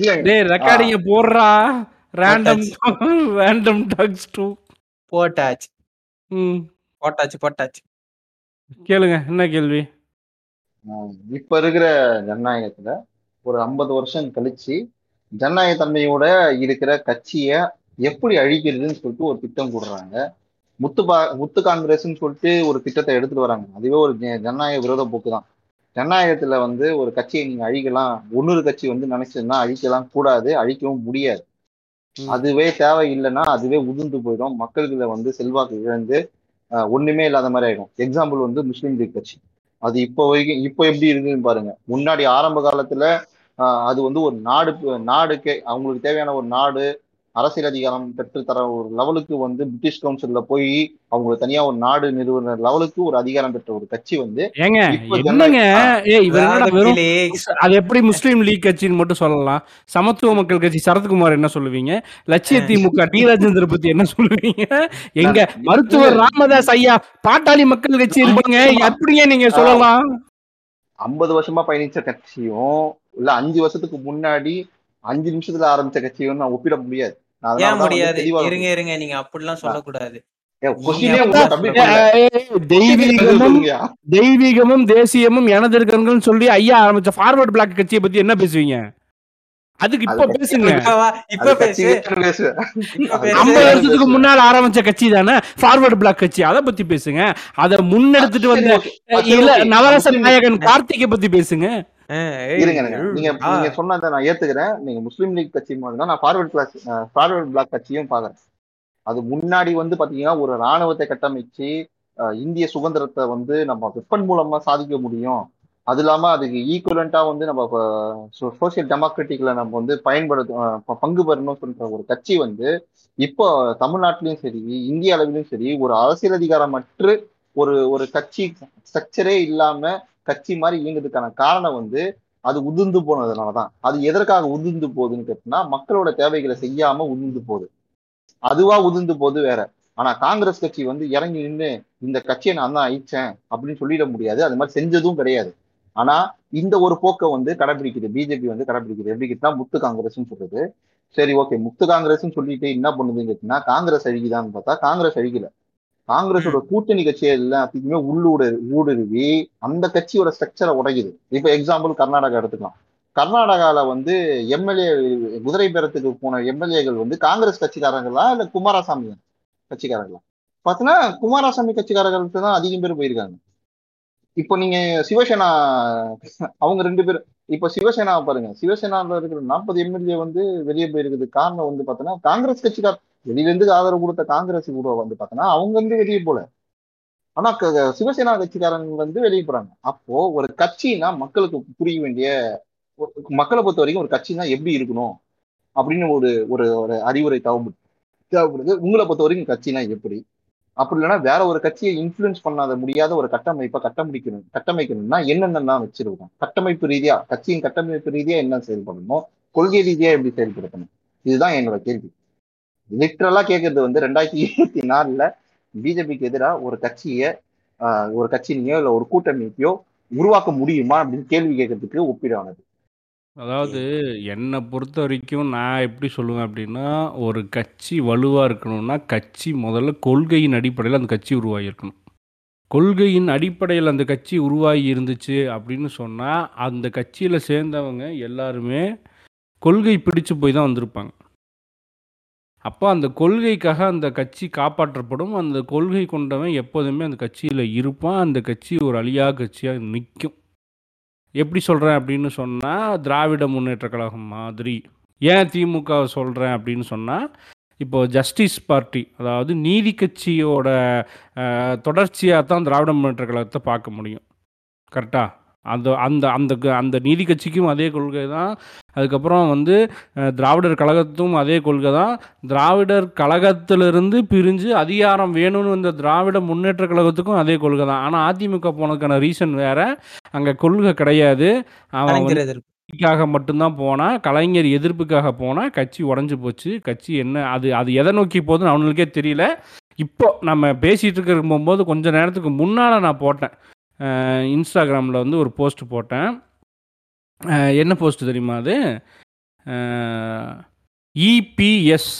டேய் ரெக்கார்டிங்க போடுறா. Random random talks two போட்டாச்சு. ம். போட்டாச்சு போட்டாச்சு. கேளுங்க என்ன கேள்வி? ஆஹ் இப்ப இருக்கிற ஜனநாயகத்துல ஒரு ஐம்பது வருஷம் கழிச்சு ஜனநாயக தன்மையோட இருக்கிற கட்சிய எப்படி அழிக்கிறதுன்னு சொல்லிட்டு ஒரு திட்டம் போடுறாங்க. முத்து பா முத்து காங்கிரஸ்ன்னு சொல்லிட்டு ஒரு திட்டத்தை எடுத்துட்டு வராங்க. அதுவே ஒரு ஜனநாயக விரோத போக்கு தான் ஜனநாயகத்துல வந்து ஒரு கட்சியை நீங்க அழிக்கலாம் ஒன்னொரு கட்சி வந்து நினைச்சதுன்னா அழிக்கலாம் கூடாது அழிக்கவும் முடியாது. அதுவே தேவை இல்லைன்னா அதுவே உதிர்ந்து போயிடும். மக்களுக்குள்ள வந்து செல்வாக்கு இழந்து ஒண்ணுமே இல்லாத மாதிரி ஆயிடும். எக்ஸாம்பிள் வந்து முஸ்லீம் லீக் கட்சி. அது இப்போ வரைக்கும் இப்போ எப்படி இருக்குன்னு பாருங்க. முன்னாடி ஆரம்ப காலத்துல அது வந்து ஒரு நாடு நாடுக்கே அவங்களுக்கு தேவையான ஒரு நாடு அரசியல் அதிகாரம் பெற்று தர ஒரு லெவலுக்கு வந்து பிரிட்டிஷ் கவுன்சில்ல போய் அவங்களுக்கு தனியா ஒரு நாடு நிறுவன லெவலுக்கு ஒரு அதிகாரம் பெற்ற ஒரு கட்சி வந்து ஏங்க இப்போ என்னங்க? ஜனநாயக ஏய் இவர் என்னடா வெறும் ராகத்திலே அது எப்படி முஸ்லீம் லீக் கட்சின்னு மட்டும் சொல்லலாம். சமத்துவ மக்கள் கட்சி சரத்குமார் என்ன சொல்லுவீங்க? லட்சிய திமுக டி. ராஜேந்திர பத்தி என்ன சொல்லுவீங்க? எங்க மருத்துவர் ராமதாஸ் ஐயா பாட்டாளி மக்கள் கட்சி இருக்கீங்க எப்படிங்க நீங்க சொல்லலாம்? ஐம்பது வருஷமா பயணிச்ச கட்சியும் இல்ல அஞ்சு வருஷத்துக்கு முன்னாடி அஞ்சு நிமிஷத்துல ஆரம்பிச்ச கட்சியும் நான் ஒப்பிட முடியாது. நான் ஏன் முடியாது? தெளிவா இருங்க இருங்க. நீங்க அப்படிலாம் சொல்லக்கூடாது. தெய்வீகமும் தேசியமும் எனதிருக்கங்கள் சொல்லி ஐயா ஆரம்பிச்ச ஃபார்வர்ட் பிளாக் கட்சியை பத்தி என்ன பேசுவீங்க? அதுக்கு இப்ப பேசுங்க. இப்ப ஐம்பது வருஷத்துக்கு முன்னால் ஆரம்பிச்ச கட்சி தானே? ஃபார்வர்ட் பிளாக் கட்சி. அதை பத்தி பேசுங்க. அதை முன்னெடுத்துட்டு வந்த நவரச நாயகன் கார்த்திகை பத்தி பேசுங்க. இருங்க நீங்க சொன்னதை நான் ஏத்துக்கிறேன். நீங்க முஸ்லீம் லீக் கட்சி மாதிரி நான் ஃபார்வர்ட் கிளாஸ் ஃபார்வர்ட் பிளாக் கட்சியும் பாக்குறேன். அது முன்னாடி வந்து பாத்தீங்கன்னா ஒரு ராணுவத்தை கட்டமைச்சு இந்திய சுதந்திரத்தை வந்து நம்ம வெப்பன் மூலமா சாதிக்க முடியும். அது இல்லாம அதுக்கு ஈக்குவலண்டா வந்து நம்ம சோசியல் டெமோக்ராட்டிக்ல நம்ம வந்து பயன்படுத்த பங்கு பெறணும் சொல்ற ஒரு கட்சி வந்து இப்போ தமிழ்நாட்டிலயும் சரி இந்திய அளவிலும் சரி ஒரு அரசியல் அதிகாரமற்று ஒரு ஒரு கட்சி ஸ்ட்ரக்சரே இல்லாம கட்சி மாதிரி இயங்குறதுக்கான காரணம் வந்து அது உதிர்ந்து போனதுனாலதான். அது எதற்காக உதிர்ந்து போகுதுன்னு கேட்டீங்கன்னா மக்களோட தேவைகளை செய்யாம உதிர்ந்து போகுது. அதுவா உதிர்ந்து போகுது வேற. ஆனா காங்கிரஸ் கட்சி வந்து இறங்கி நின்று இந்த கட்சியை நான் தான் அழிச்சேன் அப்படின்னு சொல்லிட முடியாது. அது மாதிரி செஞ்சதும் கிடையாது. ஆனா இந்த ஒரு போக்கை வந்து கடைபிடிக்குது. பிஜேபி வந்து கடைபிடிக்குது. எப்படி கேட்டா முத்து காங்கிரஸ்னு சொல்றது. சரி ஓகே. முத்து காங்கிரஸ்னு சொல்லிட்டு என்ன பண்ணுதுன்னு கேட்டீங்கன்னா காங்கிரஸ் அழிக்குதான்னு பார்த்தா காங்கிரஸ் அழிக்கல. காங்கிரஸோட கூட்டணி கட்சி எல்லாத்துக்குமே உள்ளூட ஊடுருவி அந்த கட்சியோட ஸ்ட்ரக்சரை உடைக்குது. இப்ப எக்ஸாம்பிள் கர்நாடகா எடுத்துக்கலாம். கர்நாடகால வந்து எம்எல்ஏ குதிரை பேரத்துக்கு போன எம்எல்ஏகள் வந்து காங்கிரஸ் கட்சிக்காரங்களா இல்ல குமாரசாமி கட்சிக்காரங்களா பார்த்தீங்கன்னா குமாரசாமி கட்சிக்காரர்களுக்கு தான் அதிகம் பேர் போயிருக்காங்க. இப்போ நீங்க சிவசேனா அவங்க ரெண்டு பேரும் இப்ப சிவசேனா பாருங்க. சிவசேனால இருக்கிற நாற்பது எம்எல்ஏ வந்து வெளியே போயிருக்குது. காரணம் வந்து பாத்தீங்கன்னா காங்கிரஸ் கட்சிக்கார வெளியிலேருந்து ஆதரவு கொடுத்த காங்கிரஸ் கூட வந்து பார்த்தோன்னா அவங்க வந்து வெளியே போல. ஆனா க- சிவசேனா கட்சிக்காரங்க வந்து வெளியே போறாங்க. அப்போ ஒரு கட்சினா மக்களுக்கு புரிய வேண்டிய மக்களை பொறுத்த வரைக்கும் ஒரு கட்சினா எப்படி இருக்கணும்? அப்படின்னு ஒரு ஒரு ஒரு அறிவுரை தேவைப்படுது தேவைப்படுது. உங்களை பொறுத்த வரைக்கும் கட்சினா எப்படி? அப்படி இல்லைன்னா வேற ஒரு கட்சியை இன்ஃபுளுன்ஸ் பண்ணாத முடியாத ஒரு கட்டமைப்பை கட்டமைக்கணும் கட்டமைக்கணும்னா என்னென்னலாம் வச்சிருக்கோம் கட்டமைப்பு ரீதியா கட்சியின் கட்டமைப்பு ரீதியா என்ன செயல்படணும்? கொள்கை ரீதியா எப்படி செயல்படுத்தணும்? இதுதான் என்னோட கேள்வி. லிட்ரலா கேட்கறது வந்து ரெண்டாயிரத்தி இருபத்தி நாலுல பிஜேபிக்கு எதிராக ஒரு கட்சியை ஒரு கட்சியினையோ இல்ல ஒரு கூட்டமைப்பையோ உருவாக்க முடியுமா அப்படின்னு கேள்வி கேட்கறதுக்கு ஒப்பிடானது அதாவது என்னை பொறுத்த வரைக்கும் நான் எப்படி சொல்லுவேன் அப்படின்னா ஒரு கட்சி வலுவாக இருக்கணும்னா கட்சி முதல்ல கொள்கையின் அடிப்படையில் அந்த கட்சி உருவாகியிருக்கணும். கொள்கையின் அடிப்படையில் அந்த கட்சி உருவாகி இருந்துச்சு அப்படின்னு சொன்னால் அந்த கட்சியில் சேர்ந்தவங்க எல்லாருமே கொள்கை பிடிச்சு போய் தான் வந்திருப்பாங்க. அப்போ அந்த கொள்கைக்காக அந்த கட்சி காப்பாற்றப்படும். அந்த கொள்கை கொண்டவன் எப்போதுமே அந்த கட்சியில் இருப்பான். அந்த கட்சி ஒரு அழியா கட்சியாக நிற்கும் எப்படி சொல்கிறேன் அப்படின்னு சொன்னால் திராவிட முன்னேற்ற கழகம் மாதிரி. ஏன் திமுக சொல்கிறேன் அப்படின்னு சொன்னால் இப்போ ஜஸ்டிஸ் பார்ட்டி அதாவது நீதி கட்சியோட தொடர்ச்சியாக தான் திராவிட முன்னேற்ற கழகத்தை பார்க்க முடியும். கரெக்டாக அந்த அந்த அந்த அந்த நீதி கட்சிக்கும் அதே கொள்கை தான். அதுக்கப்புறம் வந்து திராவிடர் கழகத்தும் அதே கொள்கை தான். திராவிடர் கழகத்திலிருந்து பிரிஞ்சு அதிகாரம் வேணும்னு வந்த திராவிட முன்னேற்ற கழகத்துக்கும் அதே கொள்கை தான். ஆனால் அதிமுக போனதுக்கான ரீசன் வேற. அங்கே கொள்கை கிடையாது. அவன் கட்சிக்காக மட்டும்தான் போனா கலைஞர் எதிர்ப்புக்காக போனா கட்சி உடஞ்சு போச்சு. கட்சி என்ன அது அது எதை நோக்கி போகுதுன்னு அவனுக்கே தெரியல. இப்போ நம்ம பேசிட்டு இருக்கிற போது கொஞ்ச நேரத்துக்கு முன்னால் நான் போட்டேன். இன்ஸ்டாகிராமில் வந்து ஒரு போஸ்ட் போட்டேன். என்ன போஸ்ட் தெரியுமா அது? இபிஎஸ்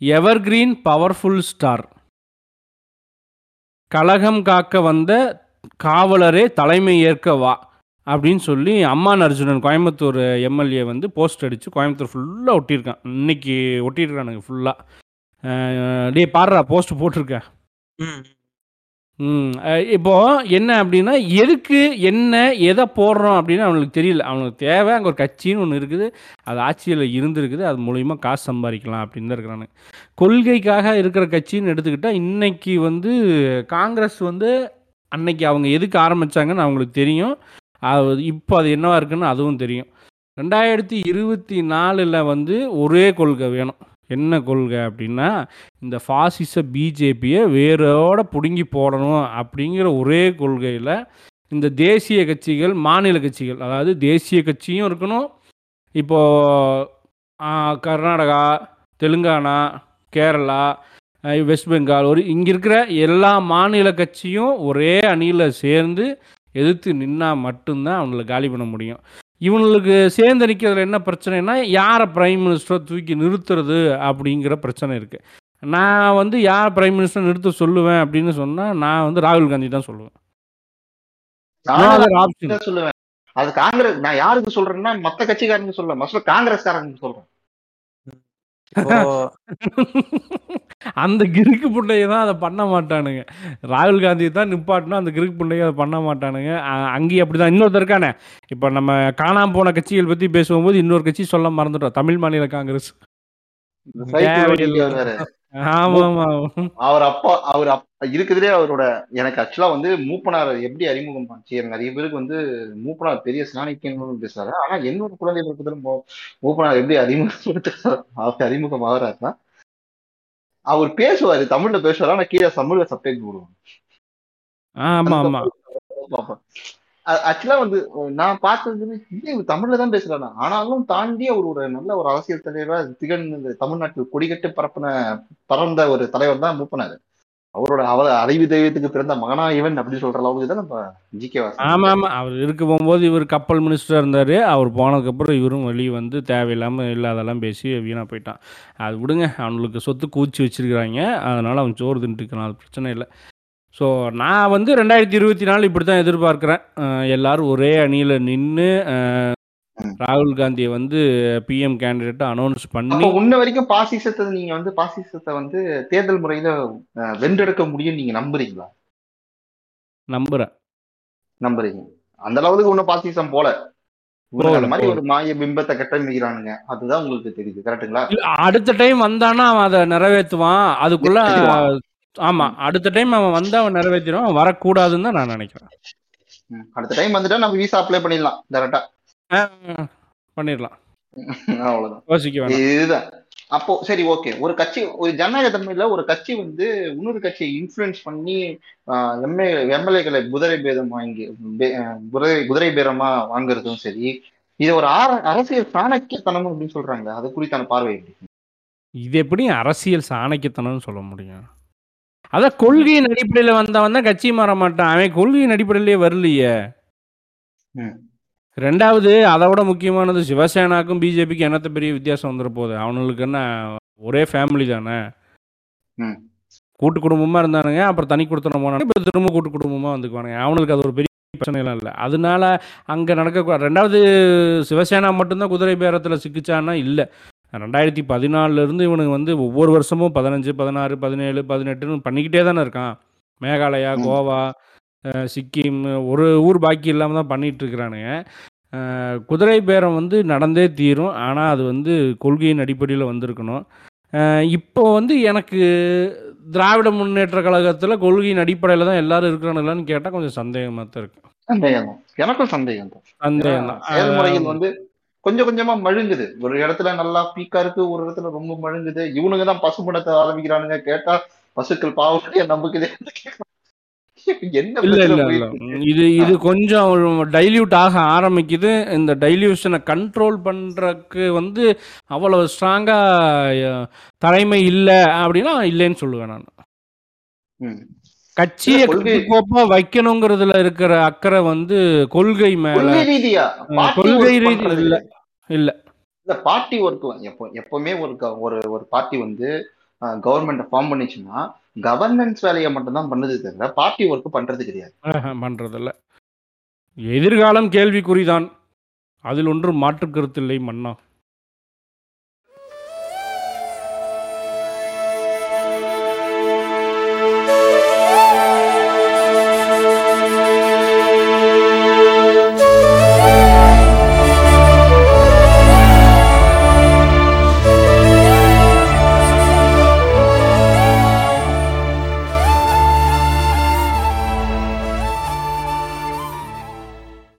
எவர்கிரீன் பவர்ஃபுல் ஸ்டார் கலகம் காக்க வந்த காவலரே தலைமை ஏற்க வா அப்படின்னு சொல்லி அம்மான் அர்ஜுனன் கோயம்புத்தூர் எம்எல்ஏ வந்து போஸ்ட் அடித்து கோயம்புத்தூர் ஃபுல்லாக ஒட்டியிருக்கான். இன்னைக்கு ஒட்டியிருக்கானுங்க ஃபுல்லாக டே பாடுறா போஸ்ட் போட்டிருக்கேன் ம். இப்போ என்ன அப்படின்னா எதுக்கு என்ன எதை போடுறோம் அப்படின்னு அவனுக்கு தெரியல. அவனுக்கு தேவை அங்கே ஒரு கட்சின்னு ஒன்று இருக்குது. அது ஆட்சியில் இருந்திருக்குது. அது மூலிமா காசு சம்பாதிக்கலாம் அப்படின்னு தான் இருக்கிறானு கொள்கைக்காக இருக்கிற கட்சின்னு எடுத்துக்கிட்டால் இன்னைக்கு வந்து காங்கிரஸ் வந்து அன்னைக்கு அவங்க எதுக்கு ஆரம்பிச்சாங்கன்னு அவங்களுக்கு தெரியும். அது இப்போ அது என்னவா இருக்குன்னு அதுவும் தெரியும். ரெண்டாயிரத்தி இருபத்தி நாலில் வந்து ஒரே கொள்கை வேணும். என்ன கொள்கை அப்படின்னா இந்த ஃபாசிச பிஜேபியை வேரோட பிடுங்கி போடணும் அப்படிங்கிற ஒரே கொள்கையில் இந்த தேசிய கட்சிகள் மாநில கட்சிகள் அதாவது தேசிய கட்சியும் இருக்கணும். இப்போது கர்நாடகா தெலுங்கானா கேரளா வெஸ்ட் பெங்கால் ஒரு இங்கே இருக்கிற எல்லா மாநில கட்சியும் ஒரே அணியில் சேர்ந்து எதிர்த்து நின்னா மட்டும்தான் அவங்கள காலி பண்ண முடியும். இவங்களுக்கு சேர்ந்து நிற்கிறதுல என்ன பிரச்சனைனா யாரை பிரைம் மினிஸ்டரை தூக்கி நிறுத்துறது அப்படிங்கிற பிரச்சனை இருக்குது நான் வந்து யார் பிரைம் மினிஸ்டர் நிறுத்த சொல்லுவேன் அப்படின்னு சொன்னால் நான் வந்து ராகுல் காந்தி தான் சொல்லுவேன். சொல்லுவேன். அது காங்கிரஸ் நான் யாருக்கு சொல்றேன்னா மத்த கட்சிக்காரங்க சொல்ல மோஸ்ட்லி காங்கிரஸ்காரங்க சொல்றேன். இப்போ அந்த கிறுக்கு புண்டையை தான் அதை பண்ண மாட்டானுங்க. ராகுல் காந்தி தான் நிப்பாட்டினா அந்த கிறுக்கு புண்டையை அதை பண்ண மாட்டானுங்க. அங்கேயும் அப்படி தான் இன்னொருத்தர் இருக்கானே. இப்போ நம்ம காணாம போன கட்சிகள் பற்றி பேசும்போது இன்னொரு கட்சி சொல்ல மறந்துட்டோம். தமிழ் மாநில காங்கிரஸ். அவர் அப்பா அவர் இருக்குதுலே அவரோட எனக்கு ஆக்சுவலா வந்து மூப்பனார் எப்படி அறிமுகம் ஆச்சு? எனக்கு நிறைய பேருக்கு வந்து மூப்பனார் பெரிய சாணிக்கன்னு பேசுறாரு. ஆனா என்னோட குழந்தைகளுக்கு திரும்ப மூப்பனார் எப்படி அறிமுகப்படுத்துறாரு அவர் அறிமுகம் ஆகிறாருன்னா அவர் பேசுவாரு தமிழ்ல பேசுவாரு ஆனா கீழே தமிழ்ல சப்டைட் போடுவாங்க ஆமாம் ஆமாம் ஆக்சுவலா வந்து நான் பார்த்தது தமிழ்ல தான் பேசுறாங்க ஆனாலும் தாண்டி அவர் ஒரு நல்ல ஒரு அரசியல் தலைவரா திகழ்ந்து தமிழ்நாட்டில் கொடிகட்டு பரப்பின பறந்த ஒரு தலைவர் தான் மூப்பனார். அவரோட அவ அறிவு தெய்வத்துக்கு பிறந்த மகனா இவன் அப்படின்னு சொல்ற அளவுக்கு தான் நம்ம ஜி கே ஆமா ஆமா அவர் இருக்க போகும்போது இவர் கப்பல் மினிஸ்டராக இருந்தார். அவர் போனதுக்கப்புறம் இவரும் வெளியே வந்து தேவையில்லாமல் இல்லாதெல்லாம் பேசி வீணாக போயிட்டான். அது விடுங்க அவனுக்கு சொத்து கூச்சி வச்சிருக்கிறாங்க. அதனால் அவன் சோறு தின்ட்டுக்கிறான் அது பிரச்சனை இல்லை. ஸோ நான் வந்து ரெண்டாயிரத்தி இருபத்தி நாலு இப்படி தான் எதிர்பார்க்குறேன் எல்லாரும் ஒரே அணியில் நின்று. ராகுல் காந்தியை வந்து பிஎம் கேண்டிடேட்டை அனௌன்ஸ் பண்ணி உன்ன வரைக்கும் பாசிசத்தை நீங்க வந்து பாசிசத்தை வந்து தேர்தல் முறையில வென்றெடுக்க முடியும் நீங்க நம்புறீங்களா? நம்புகிறேன் நம்புறீங்க. அந்த அளவுக்கு ஒன்னும் பாசிசம் போல. மாதிரி. ஒரு மாய பிம்பத்தை கட்டமைக்கிறானுங்க. அதுதான் உங்களுக்கு தெரியுது கரெக்ட்டுங்களா இல்ல, அடுத்த டைம் வந்தானா அவன் அதை நிறைவேற்றுவான். அதுக்குள்ள ஆமாம் அடுத்த டைம் அவன் வந்து அவன் நிறைவேற்றிடுவான் அவன் வரக்கூடாதுன்னு தான் நான் நினைக்கிறேன். அடுத்த டைம் வந்துட்டா நம்ம விசா அப்ளை பண்ணிடலாம் டேரக்டா பண்ணிடலாம். அவ்வளவுதான். யோசிக்க இதுதான். அப்போ சரி ஓகே ஒரு கட்சி ஒரு ஜனநாயக தன்மையில ஒரு கட்சி வந்து இன்னொரு கட்சியை இன்ஃபுளுன்ஸ் பண்ணி எம்ஏ எம்எல்ஏக்களை குதிரை பேதம் வாங்கி குதிரை குதிரை பேரமா வாங்குறதும் சரி இது ஒரு அரசியல் சாணக்கியத்தனம் அப்படின்னு சொல்றாங்க. அது குறித்தான பார்வை இது எப்படி அரசியல் சாணக்கியத்தனம்னு சொல்ல முடியும்? அதான் கொள்கையின் அடிப்படையில் வந்தவன் தான் கட்சி மாற மாட்டான். அவன் கொள்கையின் அடிப்படையிலே வரலையே. ரெண்டாவது அதை விட முக்கியமானது சிவசேனாக்கும் பிஜேபிக்கும் என்னத்த பெரிய வித்தியாசம் வந்துட போகுது? அவனுங்களுக்கு என்ன ஒரே ஃபேமிலி தானே. கூட்டு குடும்பமாக இருந்தானுங்க அப்புறம் தனி கொடுத்தன போனாங்க இப்போ திரும்ப கூட்டு குடும்பமாக வந்துக்குவானுங்க. அவனுக்கு அது ஒரு பெரிய பிரச்சனைலாம் இல்லை. அதனால அங்கே நடக்க ரெண்டாவது சிவசேனா மட்டும்தான் குதிரை பேரத்தில் சிக்கிச்சான்னா இல்லை. ரெண்டாயிரத்தி பதினாலிருந்து இவனுக்கு வந்து ஒவ்வொரு வருஷமும் பதினஞ்சு பதினாறு பதினேழு பதினெட்டுன்னு பண்ணிக்கிட்டே தானே இருக்கான். மேகாலயா. கோவா சிக்கிம் ஒரு ஊர் பாக்கி இல்லாமல் தான் அஹ், குதிரை பேரம் வந்து நடந்தே தீரும். ஆனால் அது வந்து கொள்கையின் அடிப்படையில் வந்திருக்கணும். இப்போ வந்து எனக்கு திராவிட முன்னேற்ற கழகத்தில் கொள்கையின் அடிப்படையில் தான் எல்லாரும் இருக்கிறானுங்களான்னு கேட்டால் கொஞ்சம் சந்தேகமாக தான் இருக்கு. சந்தேகம். எனக்கும் சந்தேகம் தான். சந்தேகம் தான் வந்து கொஞ்சம் கொஞ்சமா மழுங்குது. ஒரு இடத்துல நல்லா பீக்கா இருக்கு ஒரு இடத்துல ரொம்ப மழுங்குது. இவனுங்க தான் பசுபடத்தை ஆரம்பிக்கிறானுங்க. கேட்டா பசுக்கள் பாவத்தையே நம்புக்குதே என்ன இல்ல இல்ல? இது இது கொஞ்சம் டைல்யூட் ஆக ஆரம்பிக்குது. இந்த டைல்யூஷனை கண்ட்ரோல் பண்றதுக்கு வந்து அவ்வளவு ஸ்ட்ராங்கா தலைமை இல்லை அப்படின்னா இல்லைன்னு சொல்லுவேன் நான். கட்சியை இல்ல, கட்டுக்கோப்பா வைக்கணுங்கிறதுல இருக்கிற அக்கறை வந்து கொள்கை மேல. கொள்கை ரீதியா? பண்றது இல்ல. இல்ல. இல்ல. இல்ல பார்ட்டி ஒர்க் எப்போ எப்பவுமே ஒரு ஒரு ஒரு பார்ட்டி வந்து கவர்மெண்ட் ஃபார்ம் பண்ணிச்சுன்னா கவர்னன்ஸ் வேலையை மட்டும் தான் பண்ணுது தவிர பார்ட்டி ஒர்க் பண்றது கிடையாது. ஆஹா, பண்றதில்ல. எதிர்காலம் கேள்விக்குறிதான். அதில் ஒன்றும் மாற்று கருத்தில்லை மன்னா.